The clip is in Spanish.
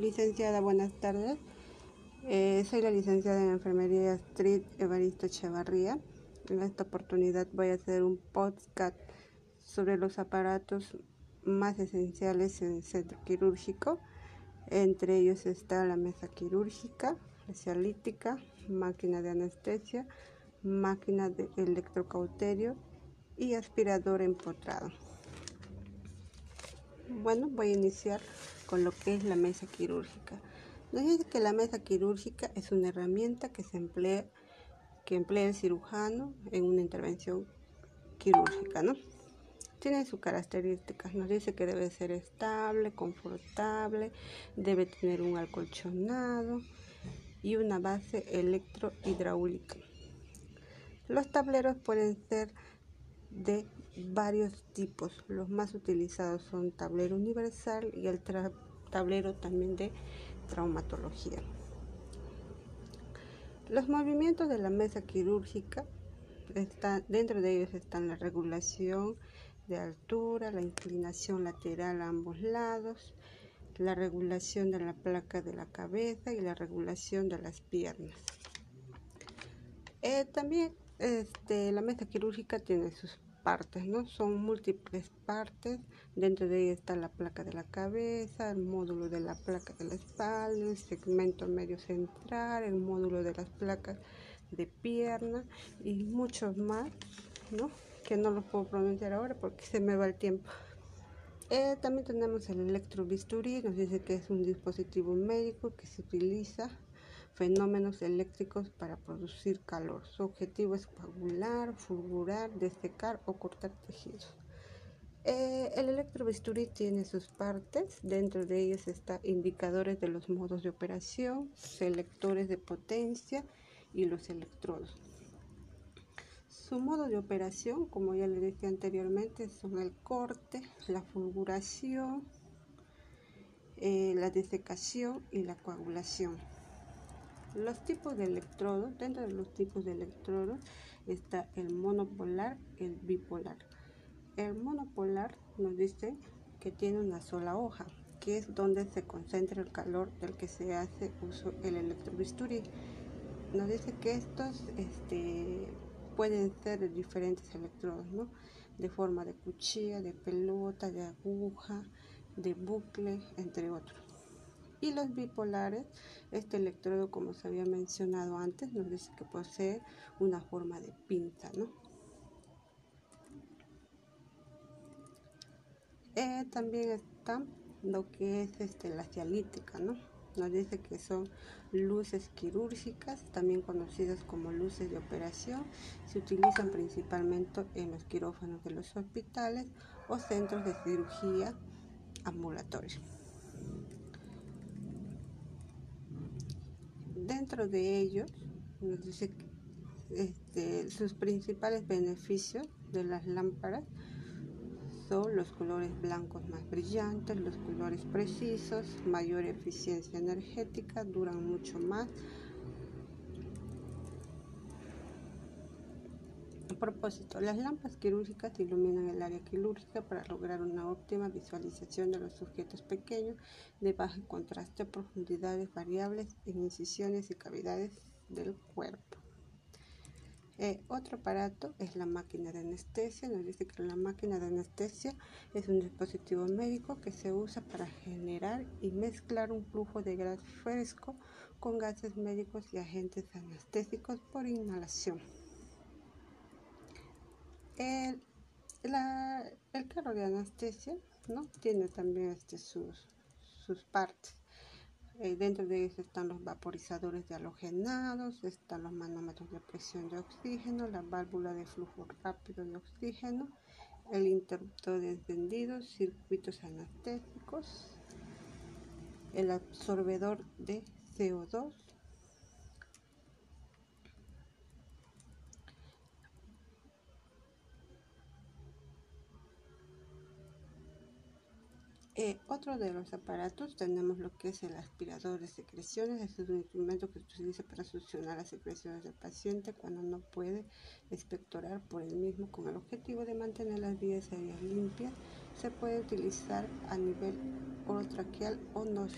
Licenciada, buenas tardes. Eh, soy la licenciada en Enfermería Street Evaristo Echevarría. En esta oportunidad voy a hacer un podcast sobre los aparatos más esenciales en el centro quirúrgico. Entre ellos está la mesa quirúrgica, especialítica, máquina de anestesia, máquina de electrocauterio y aspirador empotrado. Bueno, voy a iniciar con lo que es la mesa quirúrgica. Dice que la mesa quirúrgica es una herramienta que se emplea, que emplea el cirujano en una intervención quirúrgica, ¿no? Tiene sus características. Nos dice que debe ser estable, confortable, debe tener un acolchonado y una base electrohidráulica. Los tableros pueden ser de varios tipos. Los más utilizados son tablero universal y el tablero también de traumatología. Los movimientos de la mesa quirúrgica, está, dentro de ellos están la regulación de altura, la inclinación lateral a ambos lados, la regulación de la placa de la cabeza y la regulación de las piernas. Eh, también este, la mesa quirúrgica tiene sus partes, ¿no? Son múltiples partes. Dentro de ella está la placa de la cabeza, el módulo de la placa de la espalda, el segmento medio central, el módulo de las placas de pierna y muchos más, ¿no? Que no los puedo pronunciar ahora porque se me va el tiempo. Eh, también tenemos el electrobisturí, nos dice que es un dispositivo médico que se utiliza fenómenos eléctricos para producir calor. Su objetivo es coagular, fulgurar, desecar o cortar tejidos. Eh, el electrobisturí tiene sus partes, dentro de ellas están indicadores de los modos de operación, selectores de potencia y los electrodos. Su modo de operación, como ya le dije anteriormente, son el corte, la fulguración, eh, la desecación y la coagulación. Los tipos de electrodos, dentro de los tipos de electrodos está el monopolar el bipolar. El monopolar nos dice que tiene una sola hoja, que es donde se concentra el calor del que se hace uso el electrobisturí. Nos dice que estos este, pueden ser de diferentes electrodos, ¿no? de forma de cuchilla, de pelota, de aguja, de bucle, entre otros. Y los bipolares, este electrodo, como se había mencionado antes, nos dice que posee una forma de pinza, ¿no? Eh, también está lo que es este, la cialítica, ¿no? Nos dice que son luces quirúrgicas, también conocidas como luces de operación. Se utilizan principalmente en los quirófanos de los hospitales o centros de cirugía ambulatoria. Dentro de ellos nos dice este, sus principales beneficios de las lámparas son los colores blancos más brillantes, los colores precisos, mayor eficiencia energética, duran mucho más, propósito, las lámparas quirúrgicas iluminan el área quirúrgica para lograr una óptima visualización de los sujetos pequeños de bajo contraste, profundidades variables en incisiones y cavidades del cuerpo. Eh, otro aparato es la máquina de anestesia. Nos dice que la máquina de anestesia es un dispositivo médico que se usa para generar y mezclar un flujo de gas fresco con gases médicos y agentes anestésicos por inhalación. El, carro de anestesia ¿no? tiene también este, sus, sus partes. Eh, dentro de ellos están los vaporizadores de halogenados, están los manómetros de presión de oxígeno, la válvula de flujo rápido de oxígeno, el interruptor de encendido, circuitos anestésicos, el absorbedor de CO2, Eh, otro de los aparatos tenemos lo que es el aspirador de secreciones. Este es un instrumento que se utiliza para succionar las secreciones del paciente cuando no puede expectorar por él mismo con el objetivo de mantener las vías aéreas limpias. Se puede utilizar a nivel orotraqueal o no